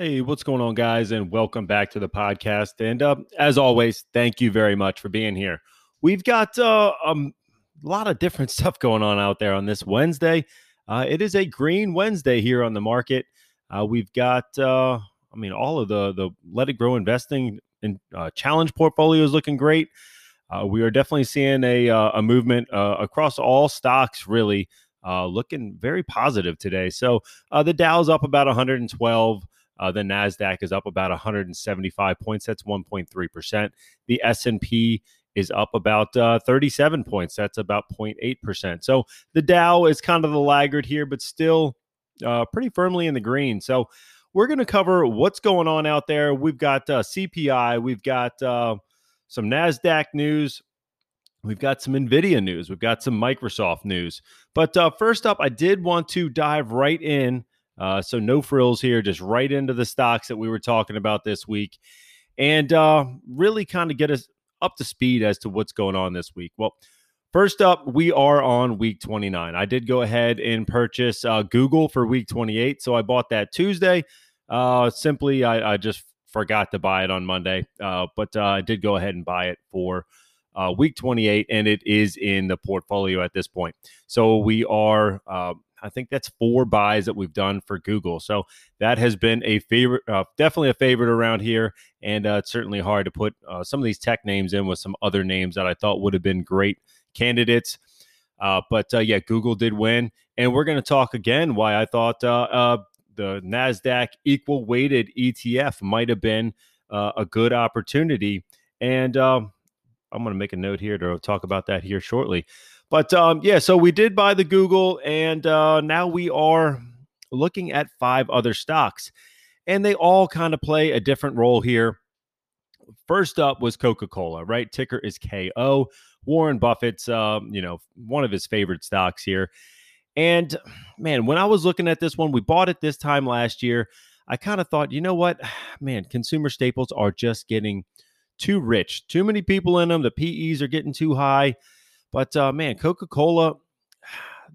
Hey, what's going on, guys? And welcome back to the podcast. And uh, as always, thank you very much for being here. We've got uh, um, a lot of different stuff going on out there on this Wednesday. Uh, it is a green Wednesday here on the market. Uh, we've got, uh, I mean, all of the the Let It Grow investing and uh, challenge portfolios looking great. we are definitely seeing a a movement across all stocks, really looking very positive today. So the Dow's up about 112. Uh, the Nasdaq is up about 175 points. That's 1.3 percent. The S and P is up about uh, 37 points. That's about 0.8 percent. So the Dow is kind of the laggard here, but still uh, pretty firmly in the green. So we're going to cover what's going on out there. We've got uh, CPI. We've got uh, some Nasdaq news. We've got some NVIDIA news. We've got some Microsoft news. But uh, first up, I did want to dive right in uh, so no frills here, just right into the stocks that we were talking about this week, and uh, really kind of get us up to speed as to what's going on this week. Well, first up, we are on week 29. I did go ahead and purchase uh, Google for week 28, so I bought that Tuesday. Uh, simply, I, I, just forgot to buy it on Monday, uh, but uh, I did go ahead and buy it for. Uh, week 28, and it is in the portfolio at this point. So we are I think that's four buys that we've done for Google. So that has been a favorite, uh, definitely a favorite around here. And uh, it's certainly hard to put uh, some of these tech names in with some other names that I thought would have been great candidates. Uh, but uh, yeah, Google did win. And we're going to talk again why I thought uh, the NASDAQ equal weighted ETF might have been a good opportunity. And um, I'm going to make a note here to talk about that here shortly. But um, yeah, so we did buy the Google, and uh, now we are looking at five other stocks, and they all kind of play a different role here. First up was Coca Cola, right? Ticker is KO. Warren Buffett's, um, you know, one of his favorite stocks here. And man, when I was looking at this one, we bought it this time last year. I kind of thought, you know what, man, consumer staples are just getting too rich. Too many people in them. The PEs are getting too high. But uh, man, Coca Cola,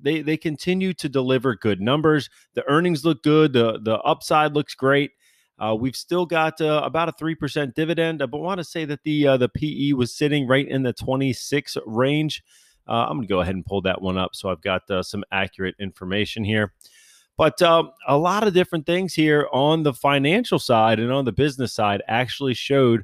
they they continue to deliver good numbers. The earnings look good. The the upside looks great. Uh, we've still got uh, about a three percent dividend. I want to say that the uh, the PE was sitting right in the twenty six range. Uh, I'm going to go ahead and pull that one up so I've got uh, some accurate information here. But um, a lot of different things here on the financial side and on the business side actually showed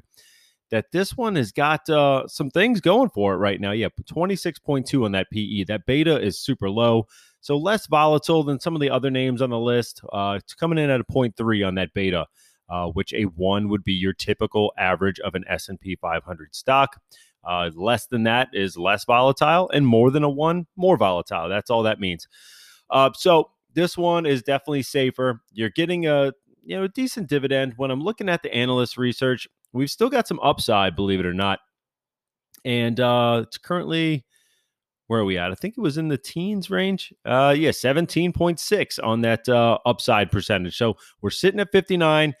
that this one has got uh, some things going for it right now. Yeah, 26.2 on that PE. That beta is super low, so less volatile than some of the other names on the list. Uh, it's coming in at a 0.3 on that beta, uh, which a one would be your typical average of an S&P 500 stock. Uh, less than that is less volatile, and more than a one, more volatile. That's all that means. Uh, so this one is definitely safer. You're getting a you know decent dividend. When I'm looking at the analyst research, we've still got some upside, believe it or not. And uh, it's currently where are we at? I think it was in the teens range. Uh, yeah, 17.6 on that uh, upside percentage. So we're sitting at 59.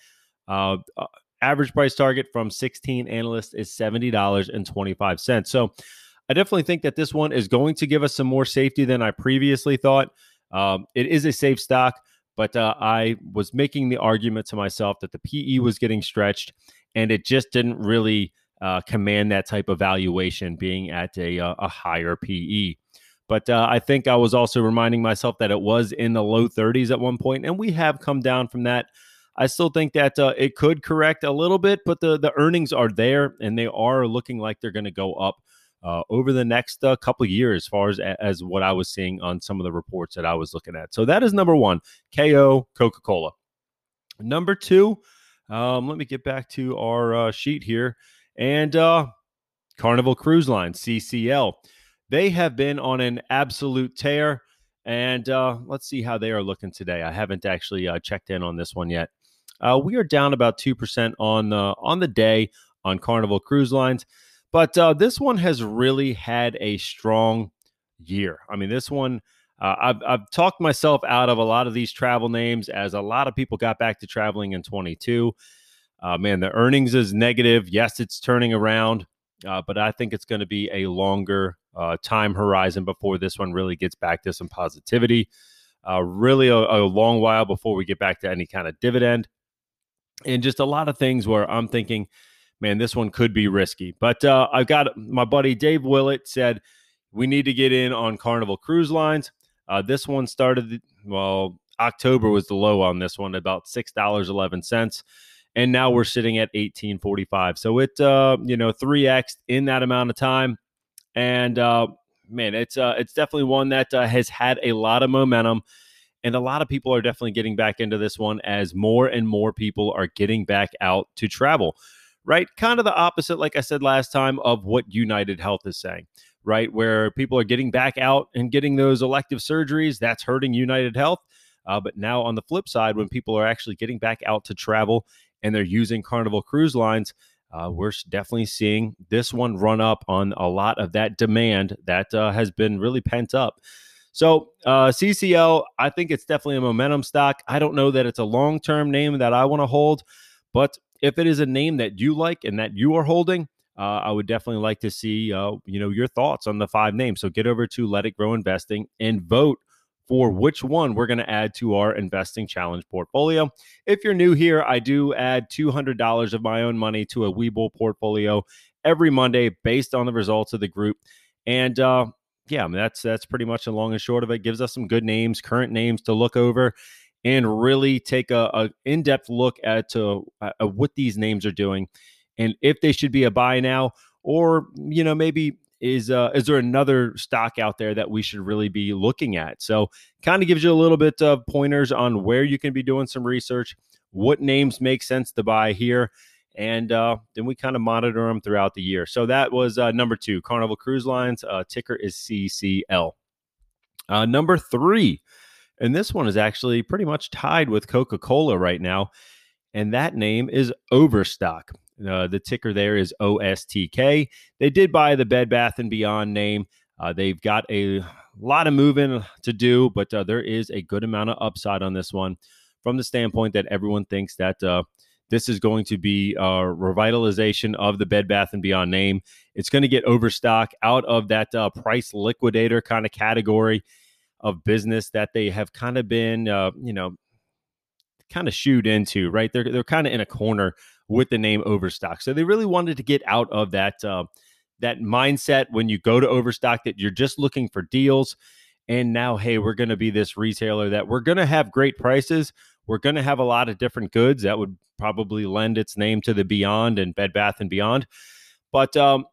Uh, uh, average price target from 16 analysts is $70.25. So I definitely think that this one is going to give us some more safety than I previously thought. Um, it is a safe stock, but uh, I was making the argument to myself that the PE was getting stretched and it just didn't really uh, command that type of valuation being at a, uh, a higher PE. But uh, I think I was also reminding myself that it was in the low 30s at one point, and we have come down from that. I still think that uh, it could correct a little bit, but the the earnings are there, and they are looking like they're going to go up uh, over the next uh, couple years, as far as as what I was seeing on some of the reports that I was looking at. So that is number one, KO Coca Cola. Number two, um, let me get back to our uh, sheet here. And uh, Carnival Cruise Line, CCL, they have been on an absolute tear. And uh, let's see how they are looking today. I haven't actually uh, checked in on this one yet. Uh, we are down about two percent on the on the day on Carnival Cruise Lines, But uh, this one has really had a strong year. I mean, this one. Uh, I've, I've talked myself out of a lot of these travel names as a lot of people got back to traveling in 22. Uh, man, the earnings is negative. Yes, it's turning around, uh, but I think it's going to be a longer uh, time horizon before this one really gets back to some positivity. Uh, really, a, a, long while before we get back to any kind of dividend, and just a lot of things where I'm thinking, man, this one could be risky. But uh, I've got my buddy Dave Willett said we need to get in on Carnival Cruise Lines. Uh, this one started well. October was the low on this one, about six dollars eleven cents and now we're sitting at 1845. So it uh, you know, 3x in that amount of time. And uh man, it's uh it's definitely one that uh, has had a lot of momentum and a lot of people are definitely getting back into this one as more and more people are getting back out to travel. Right? Kind of the opposite like I said last time of what United Health is saying right? Where people are getting back out and getting those elective surgeries, that's hurting United Health. Uh, but now on the flip side, when people are actually getting back out to travel and they're using Carnival Cruise Lines, uh, we're definitely seeing this one run up on a lot of that demand that uh, has been really pent up. So, uh, CCL, I think it's definitely a momentum stock. I don't know that it's a long term name that I want to hold, but if it is a name that you like and that you are holding, uh, I would definitely like to see uh, you know your thoughts on the five names. So get over to Let It Grow Investing and vote for which one we're going to add to our investing challenge portfolio. If you're new here, I do add $200 of my own money to a Webull portfolio every Monday based on the results of the group. And uh, yeah, I mean, that's that's pretty much the long and short of it. Gives us some good names, current names to look over, and really take a, a in-depth look at uh, what these names are doing, and if they should be a buy now, or you know maybe is uh, is there another stock out there that we should really be looking at? So, kind of gives you a little bit of pointers on where you can be doing some research, what names make sense to buy here, and uh, then we kind of monitor them throughout the year. So that was uh, number two, Carnival Cruise Lines. Uh, ticker is CCL. Uh, number three, and this one is actually pretty much tied with Coca Cola right now, and that name is Overstock. Uh, the ticker there is OSTK. They did buy the Bed Bath and Beyond name. Uh, they've got a lot of moving to do, but uh, there is a good amount of upside on this one from the standpoint that everyone thinks that uh, this is going to be a revitalization of the Bed Bath and Beyond name. It's going to get overstock out of that uh, price liquidator kind of category of business that they have kind of been, uh, you know, kind of shoot into, right? They're they're kind of in a corner with the name Overstock. So they really wanted to get out of that uh, that mindset when you go to Overstock that you're just looking for deals. And now, hey, we're going to be this retailer that we're going to have great prices. We're going to have a lot of different goods that would probably lend its name to the Beyond and Bed Bath and Beyond. But um,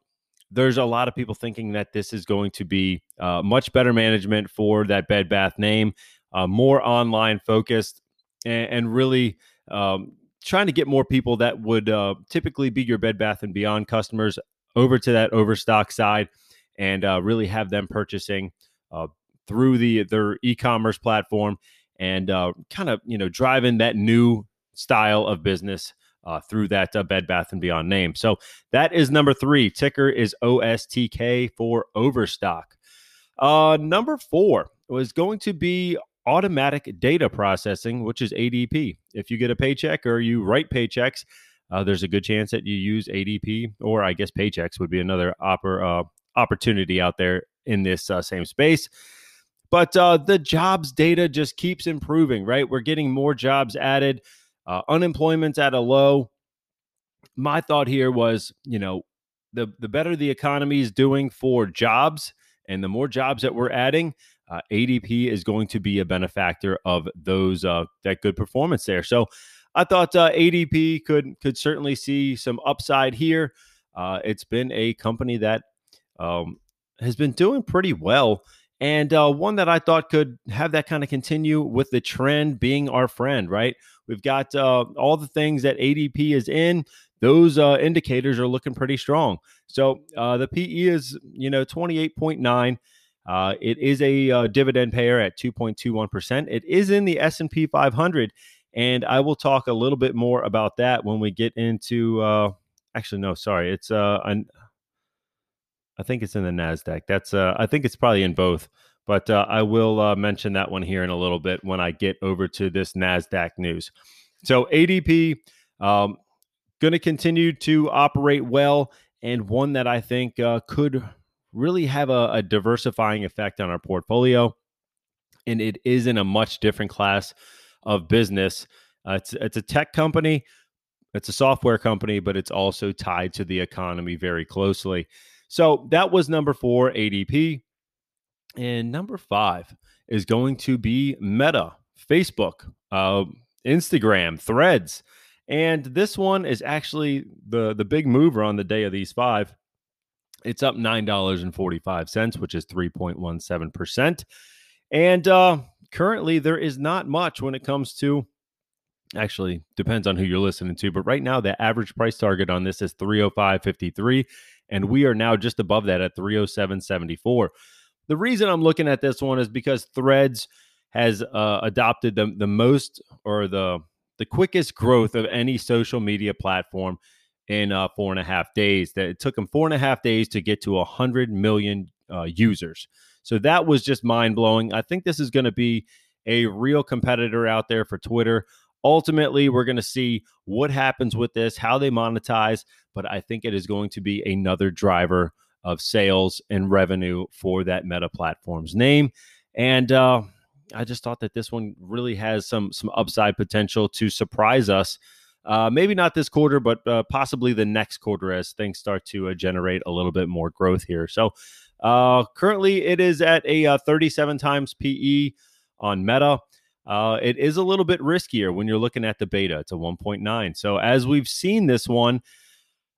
there's a lot of people thinking that this is going to be uh, much better management for that Bed Bath name, uh, more online focused, and, and really um, trying to get more people that would uh, typically be your Bed Bath and Beyond customers over to that overstock side, and uh, really have them purchasing uh, through the their e-commerce platform, and uh, kind of you know driving that new style of business uh, through that uh, Bed Bath and Beyond name. So that is number three. Ticker is OSTK for Overstock. number four was going to be automatic data processing, which is ADP. If you get a paycheck or you write paychecks, uh, there's a good chance that you use ADP, or I guess Paychex would be another uh, opportunity out there in this uh, same space. But uh, the jobs data just keeps improving, right? We're getting more jobs added, uh, unemployment's at a low. My thought here was, you know, the the better the economy is doing for jobs, and the more jobs that we're adding, uh, ADP is going to be a benefactor of those uh, that good performance there. So I thought uh, ADP could could certainly see some upside here. Uh, it's been a company that um, has been doing pretty well, and uh, one that I thought could have that kind of continue with the trend being our friend. Right, we've got uh, all the things that ADP is in. Those indicators are looking pretty strong. So the PE is you know twenty eight point nine. Uh, it is a uh, dividend payer at 2.21%. It is in the S&P 500, and I will talk a little bit more about that when we get into. Uh, actually, no, sorry, it's uh, an, I think it's in the Nasdaq. That's uh, I think it's probably in both. But uh, I will uh, mention that one here in a little bit when I get over to this Nasdaq news. So ADP um, going to continue to operate well, and one that I think uh, could really have a, a diversifying effect on our portfolio. And it is in a much different class of business. Uh, it's it's a tech company, it's a software company, but it's also tied to the economy very closely. So that was number four, ADP. And number five is going to be Meta, Facebook, uh, Instagram, Threads. And this one is actually the, the big mover on the day of these five. It's up $9.45, which is 3.17%. And uh, currently, there is not much when it comes to actually depends on who you're listening to but right now the average price target on this is 305.53 and we are now just above that at 307.74 the reason i'm looking at this one is because threads has uh, adopted the, the most or the the quickest growth of any social media platform in uh, four and a half days. That it took them four and a half days to get to a hundred million uh, users. So that was just mind blowing. I think this is going to be a real competitor out there for Twitter. Ultimately, we're going to see what happens with this, how they monetize, but I think it is going to be another driver of sales and revenue for that Meta platform's name. And uh, I just thought that this one really has some some upside potential to surprise us uh, maybe not this quarter, but uh, possibly the next quarter as things start to uh, generate a little bit more growth here. So uh, currently it is at a uh, 37 times PE on Meta. Uh, it is a little bit riskier when you're looking at the beta. It's a 1.9. So as we've seen this one,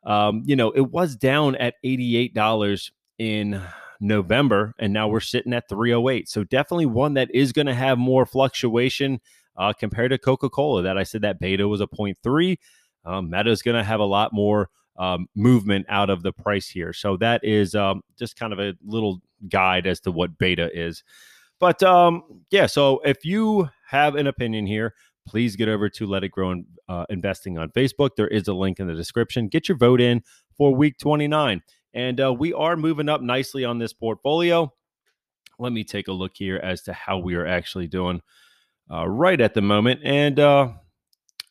um, you know, it was down at $88 in November, and now we're sitting at 308. So definitely one that is going to have more fluctuation uh, compared to Coca Cola. That I said that beta was a 0.3. Um, Meta is going to have a lot more um, movement out of the price here. So that is um, just kind of a little guide as to what beta is. But um, yeah, so if you have an opinion here, please get over to Let It Grow in, uh, Investing on Facebook. There is a link in the description. Get your vote in for week 29. And uh, we are moving up nicely on this portfolio. Let me take a look here as to how we are actually doing uh, right at the moment. And, uh,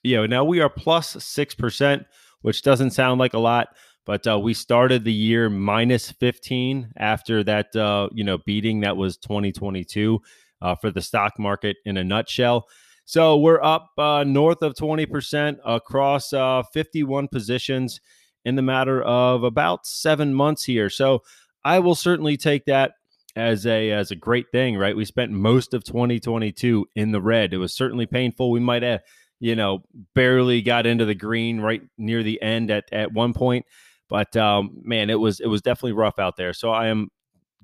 you know, now we are plus 6%, which doesn't sound like a lot, but uh, we started the year minus 15 after that, uh, you know, beating that was 2022 uh, for the stock market in a nutshell. So we're up uh, north of 20% across uh, 51 positions in the matter of about seven months here. So I will certainly take that as a as a great thing, right? We spent most of 2022 in the red. It was certainly painful. We might have, you know, barely got into the green right near the end at at one point, but um, man, it was it was definitely rough out there. So I am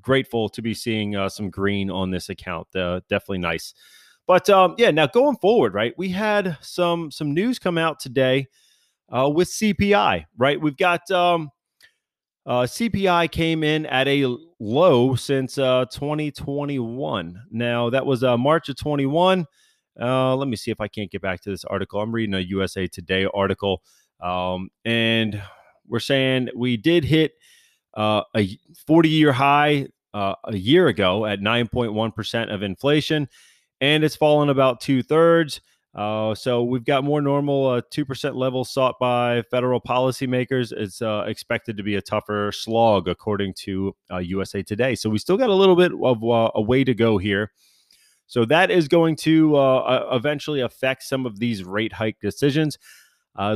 grateful to be seeing uh, some green on this account. Uh, definitely nice. But um, yeah, now going forward, right? We had some some news come out today uh, with CPI, right? We've got um, uh, CPI came in at a low since uh, 2021. Now, that was uh, March of 21. Uh, let me see if I can't get back to this article. I'm reading a USA Today article, um, and we're saying we did hit uh, a 40 year high uh, a year ago at 9.1% of inflation, and it's fallen about two thirds. Uh, so we've got more normal uh, 2% levels sought by federal policymakers. It's uh, expected to be a tougher slog, according to USA uh, Today. So we still got a little bit of uh, a way to go here. So that is going to eventually affect some of these rate hike decisions.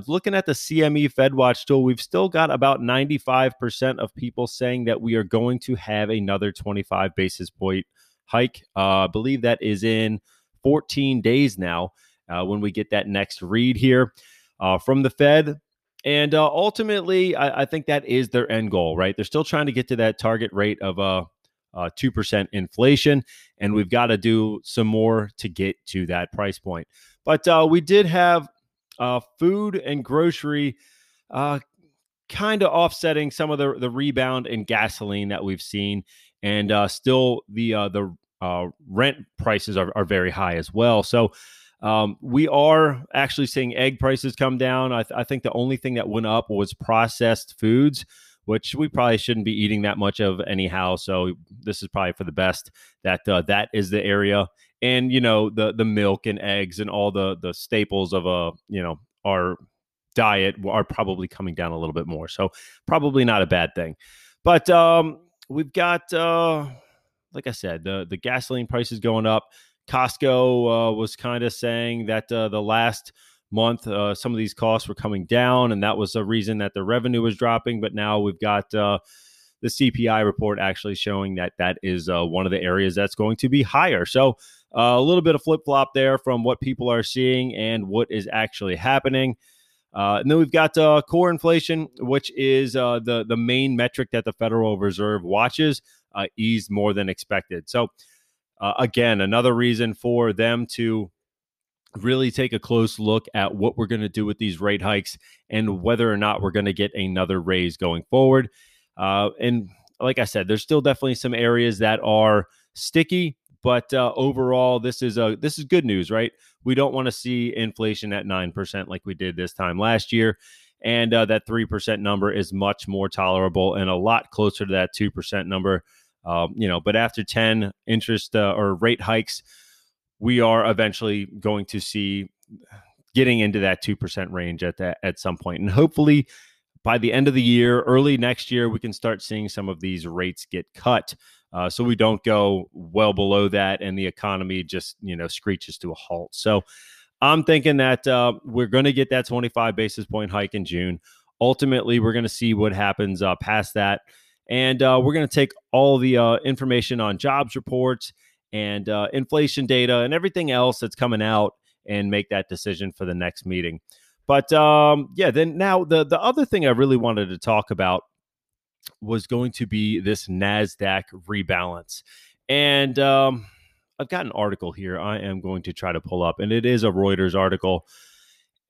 looking at the CME FedWatch tool, we've still got about 95% of people saying that we are going to have another 25 basis point hike. I believe that is in 14 days now uh, when we get that next read here uh, from the Fed. And uh, ultimately, I, I, think that is their end goal, right? They're still trying to get to that target rate of uh, uh, 2% inflation, and we've got to do some more to get to that price point. But uh, we did have uh, food and grocery uh, kind of offsetting some of the, the rebound in gasoline that we've seen. And uh, still, the uh, the uh, rent prices are, are very high as well. So um, we are actually seeing egg prices come down. I, th- I, think the only thing that went up was processed foods, which we probably shouldn't be eating that much of anyhow. So this is probably for the best that uh, that is the area. And you know the the milk and eggs and all the the staples of a you know our diet are probably coming down a little bit more. So probably not a bad thing. But um, we've got uh, like I said, the the gasoline prices going up. Costco uh, was kind of saying that uh, the last month uh, some of these costs were coming down, and that was a reason that the revenue was dropping. But now we've got uh, the CPI report actually showing that that is uh, one of the areas that's going to be higher. So uh, a little bit of flip flop there from what people are seeing and what is actually happening. And then we've got core inflation, which is the the main metric that the Federal Reserve watches, eased more than expected. So uh, again, another reason for them to really take a close look at what we're going to do with these rate hikes and whether or not we're going to get another raise going forward. Uh, and like I said, there's still definitely some areas that are sticky, but uh, overall, this is a this is good news, right? We don't want to see inflation at nine percent like we did this time last year, and uh, that three percent number is much more tolerable and a lot closer to that two percent number. Um, you know, but after ten interest uh, or rate hikes, we are eventually going to see getting into that two percent range at that at some point, and hopefully by the end of the year, early next year, we can start seeing some of these rates get cut uh, so we don't go well below that and the economy just you know screeches to a halt. So i'm thinking that uh, we're going to get that 25 basis point hike in june. Ultimately we're going to see what happens uh, past that and uh, we're going to take all the uh, information on jobs reports and uh, inflation data and everything else that's coming out and make that decision for the next meeting but um, yeah then now the the other thing i really wanted to talk about was going to be this NASDAQ rebalance. And um, I've got an article here I am going to try to pull up, and it is a Reuters article.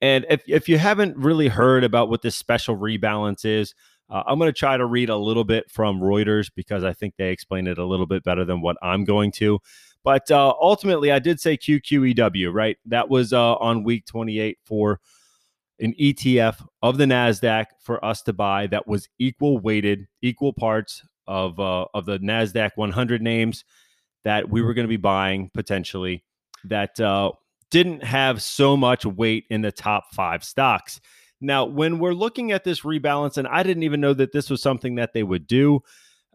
And if, if you haven't really heard about what this special rebalance is, uh, I'm going to try to read a little bit from Reuters because I think they explain it a little bit better than what I'm going to. But uh, ultimately, I did say QQEW, right? That was uh, on week 28 for an ETF of the Nasdaq for us to buy that was equal weighted, equal parts of uh, of the Nasdaq 100 names that we were going to be buying potentially that uh, didn't have so much weight in the top five stocks. Now, when we're looking at this rebalance, and I didn't even know that this was something that they would do,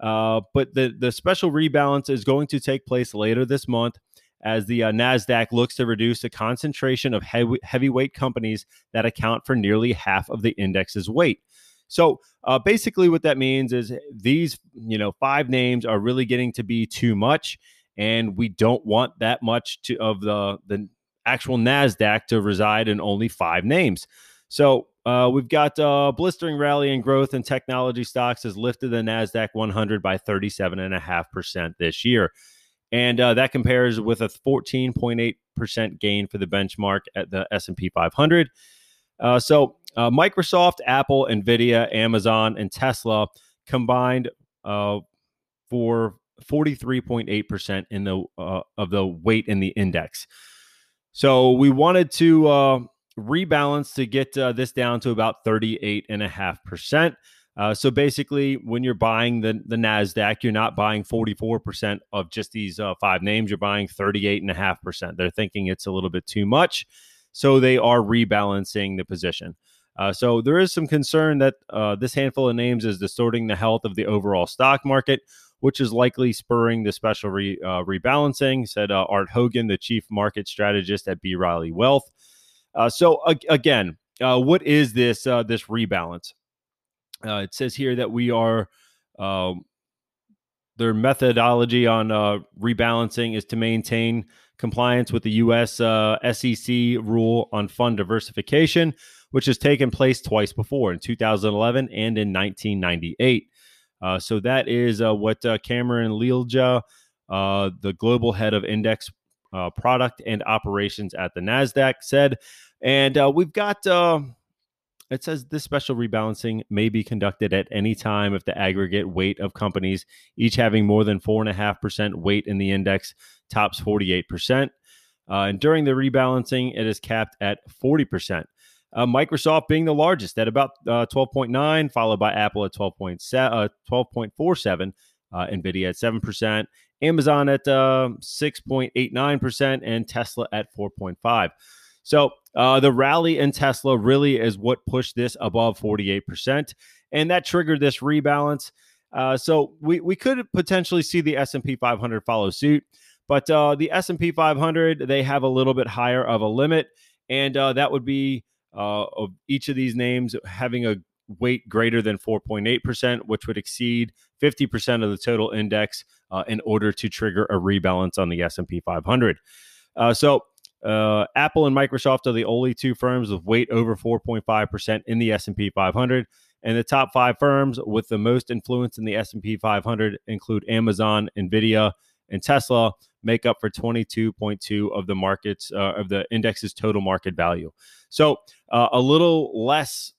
uh, but the the special rebalance is going to take place later this month as the uh, NASDAQ looks to reduce the concentration of heavy, heavyweight companies that account for nearly half of the index's weight. So uh, basically, what that means is these, you know, five names are really getting to be too much, and we don't want that much to, of the the actual Nasdaq to reside in only five names. So uh, we've got uh, blistering rally and growth in technology stocks has lifted the Nasdaq 100 by 37.5% this year and uh, that compares with a 14.8% gain for the benchmark at the S&P 500. Uh, so uh, Microsoft, Apple, Nvidia, Amazon, and Tesla combined uh, for 43.8% in the of the weight in the index. So we wanted to rebalance to get this down to about 38.5%. Uh, so basically, when you're buying the the Nasdaq, you're not buying 44% of just these uh, five names. You're buying 38.5%. They're thinking it's a little bit too much, so they are rebalancing the position. Uh, so there is some concern that uh, this handful of names is distorting the health of the overall stock market, which is likely spurring the special re, uh, rebalancing," said uh, Art Hogan, the chief market strategist at B. Riley Wealth. So again, what is this this rebalance? Uh, it says here that we are um, their methodology on uh, rebalancing is to maintain compliance with the U.S. Uh, SEC rule on fund diversification, which has taken place twice before in 2011 and in 1998. Uh, so that is uh, what uh, Cameron Lilja, uh, the global head of index product and operations at the Nasdaq, said. And we've got it says this special rebalancing may be conducted at any time if the aggregate weight of companies, each having more than 4.5% weight in the index, tops 48%. Uh, and during the rebalancing, it is capped at 40%. Uh, Microsoft being the largest at about uh, 12.9, followed by Apple at 12.7, 12.47, uh, uh, Nvidia at 7%, Amazon at 6.89%, um, and Tesla at 4.5. So uh, the rally in Tesla really is what pushed this above 48%, and that triggered this rebalance. Uh, so we, we could potentially see the S&P 500 follow suit, but uh, the S&P 500 they have a little bit higher of a limit, and uh, that would be uh, of each of these names having a weight greater than 4.8%, which would exceed 50% of the total index uh, in order to trigger a rebalance on the S&P 500. Uh, so uh, Apple and Microsoft are the only two firms with weight over 4.5% in the S&P 500. And the top five firms with the most influence in the S&P 500 include Amazon, Nvidia, and Tesla, make up for 22.2 of the markets uh, of the index's total market value. So uh, a little less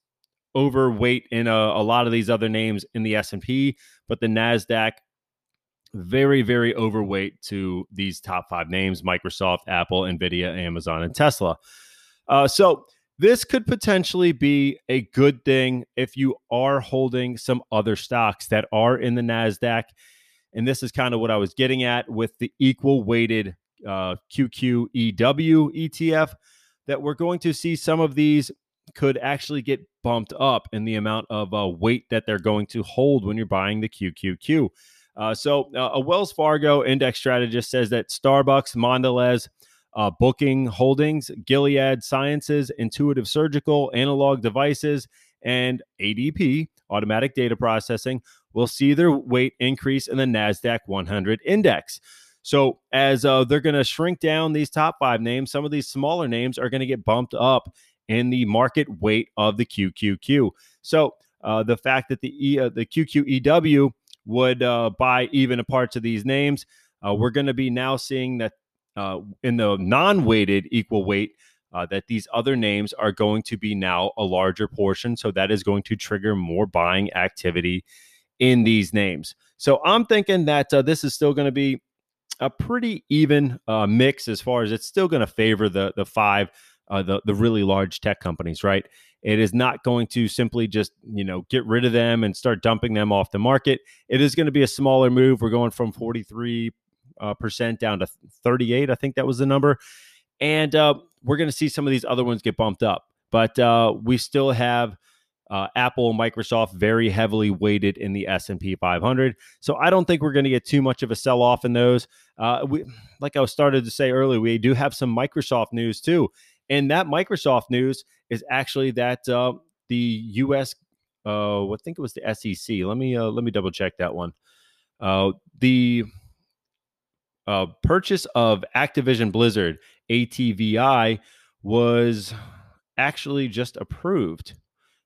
overweight in a, a, lot of these other names in the S&P, but the Nasdaq very very overweight to these top five names: Microsoft, Apple, Nvidia, Amazon, and Tesla. Uh, so this could potentially be a good thing if you are holding some other stocks that are in the Nasdaq. And this is kind of what I was getting at with the equal weighted uh, QQEW ETF that we're going to see some of these could actually get bumped up in the amount of uh, weight that they're going to hold when you're buying the QQQ. Uh, so, uh, a Wells Fargo index strategist says that Starbucks, Mondelez, uh, Booking Holdings, Gilead Sciences, Intuitive Surgical, Analog Devices, and ADP, Automatic Data Processing, will see their weight increase in the NASDAQ 100 index. So, as uh, they're going to shrink down these top five names, some of these smaller names are going to get bumped up in the market weight of the QQQ. So, uh, the fact that the e, uh, the QQEW would uh, buy even a parts of these names, uh, we're going to be now seeing that uh, in the non-weighted equal weight. Uh, that these other names are going to be now a larger portion. So that is going to trigger more buying activity in these names. So I'm thinking that this is still going to be a pretty even uh, mix as far as it's still going to favor the the five uh, the the really large tech companies, right? It is not going to simply just you know get rid of them and start dumping them off the market. It is going to be a smaller move. We're going from forty three uh, percent down to thirty eight. I think that was the number, and uh, we're going to see some of these other ones get bumped up. But uh, we still have uh, Apple, and Microsoft very heavily weighted in the S&P 500. So I don't think we're going to get too much of a sell off in those. Uh, we, like I was started to say earlier, we do have some Microsoft news too, and that Microsoft news is actually that uh, the U.S. Uh, I think it was the SEC. Let me uh, let me double check that one. Uh, the uh, purchase of Activision Blizzard ATVI was actually just approved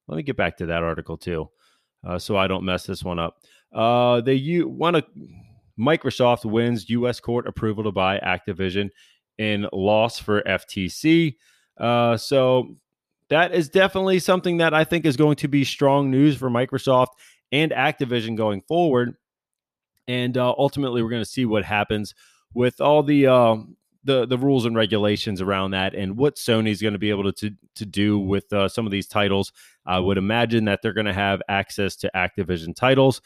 let me get back to that article too, uh, so I don't mess this one up. Uh, they you want Microsoft wins U.S. court approval to buy Activision in loss for FTC. Uh, so that is definitely something that I think is going to be strong news for Microsoft and Activision going forward. And uh, ultimately, we're going to see what happens with all the uh, the the rules and regulations around that and what Sony's going to be able to to, to do with uh, some of these titles. I would imagine that they're going to have access to Activision titles,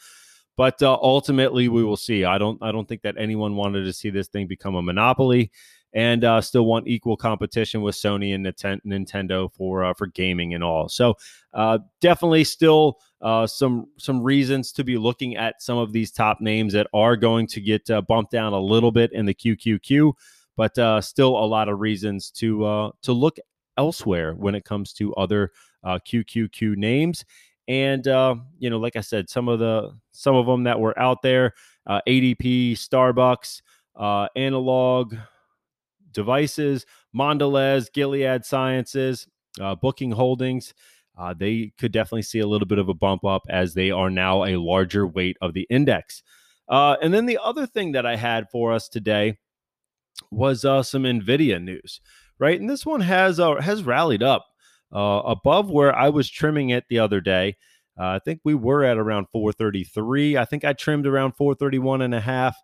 but uh, ultimately we will see. I don't I don't think that anyone wanted to see this thing become a monopoly, and uh, still want equal competition with Sony and Nintendo for uh, for gaming and all. So uh, definitely still uh, some some reasons to be looking at some of these top names that are going to get uh, bumped down a little bit in the QQQ but uh, still a lot of reasons to to look elsewhere when it comes to other QQQ names. And you know, like I said, some of the some of them that were out there, ADP, Starbucks, Analog Devices, Mondelez, Gilead Sciences, uh, Booking Holdings. Uh, they could definitely see a little bit of a bump up as they are now a larger weight of the index. Uh, and then the other thing that I had for us today was uh, some Nvidia news, right? And this one has uh, has rallied up uh, above where I was trimming it the other day. Uh, I think we were at around 433. I think I trimmed around 431 and a half,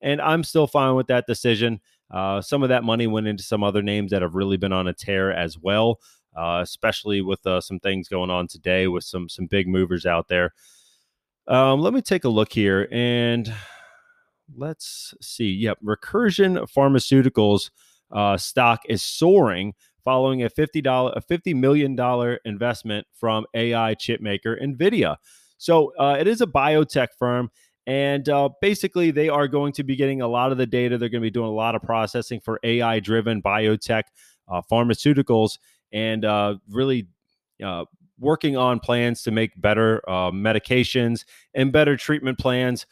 and I'm still fine with that decision. Uh, some of that money went into some other names that have really been on a tear as well. uh, especially with uh, some things going on today with some some big movers out there. Um, let me take a look here and let's see. Yep, Recursion Pharmaceuticals uh, stock is soaring following a $50 a $50 million investment from AI chipmaker Nvidia. So uh, it is a biotech firm. And uh, basically, they are going to be getting a lot of the data. They're going to be doing a lot of processing for AI driven biotech uh, pharmaceuticals and uh, really uh, working on plans to make better uh, medications and better treatment plans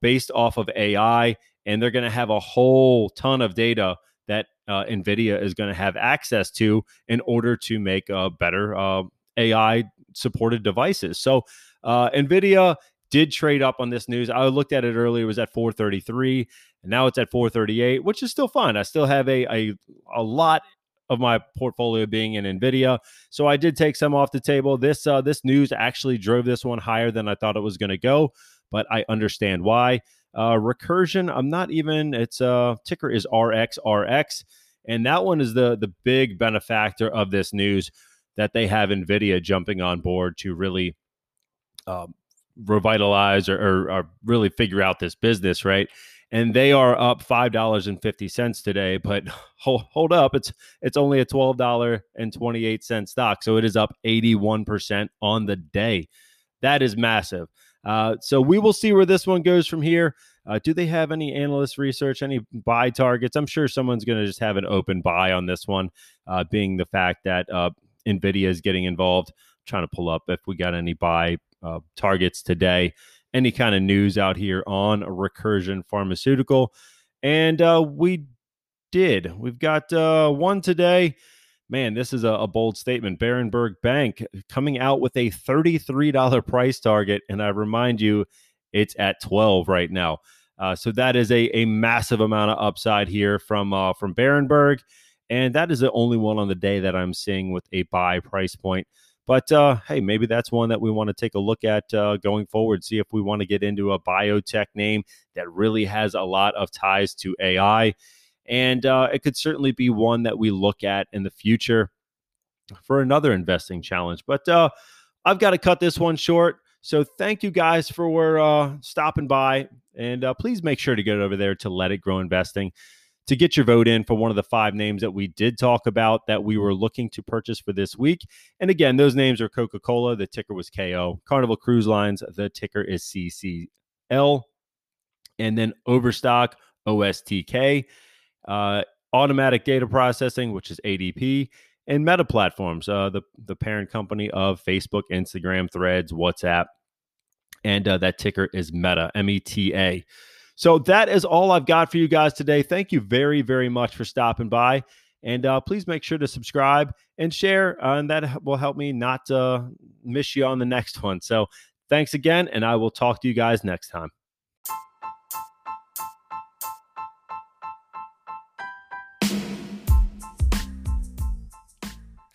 based off of AI. And they're going to have a whole ton of data that uh, NVIDIA is going to have access to in order to make uh, better uh, AI supported devices. So, uh, NVIDIA did trade up on this news. I looked at it earlier; it was at 433, and now it's at 438, which is still fine. I still have a a, a lot of my portfolio being in Nvidia. So I did take some off the table. This uh, this news actually drove this one higher than I thought it was going to go, but I understand why. Uh, Recursion, I'm not even. Its uh, ticker is RXRX, and that one is the the big benefactor of this news that they have Nvidia jumping on board to really um, revitalize or, or, or, really figure out this business, right? And they are up five dollars and fifty cents today, but hold, hold up, it's it's only a twelve dollar and twenty eight cent stock, so it is up eighty one percent on the day. That is massive. Uh, so we will see where this one goes from here. Uh, do they have any analyst research, any buy targets? I'm sure someone's going to just have an open buy on this one, uh, being the fact that uh, NVIDIA is getting involved. I'm trying to pull up if we got any buy uh, targets today, any kind of news out here on Recursion Pharmaceutical. And uh, we did. We've got one today man, this is a, a, bold statement. Berenberg Bank coming out with a $33 price target. And I remind you, it's at 12 right now. Uh, so that is a, a massive amount of upside here from uh, from Berenberg. And that is the only one on the day that I'm seeing with a buy price point. But uh, hey, maybe that's one that we want to take a look at uh, going forward. See if we want to get into a biotech name that really has a lot of ties to AI and uh, it could certainly be one that we look at in the future for another investing challenge. But uh, I've got to cut this one short. So thank you guys for uh, stopping by. And uh, please make sure to get over there to Let It Grow Investing to get your vote in for one of the five names that we did talk about that we were looking to purchase for this week. And again, those names are Coca Cola, the ticker was KO, Carnival Cruise Lines, the ticker is CCL, and then Overstock, OSTK uh, automatic data processing, which is ADP, and Meta Platforms, uh, the the parent company of Facebook, Instagram, Threads, WhatsApp, and uh, that ticker is Meta, M E T A. So that is all I've got for you guys today. Thank you very, very much for stopping by. And uh, please make sure to subscribe and share, uh, and that will help me not uh, miss you on the next one. So thanks again, and I will talk to you guys next time.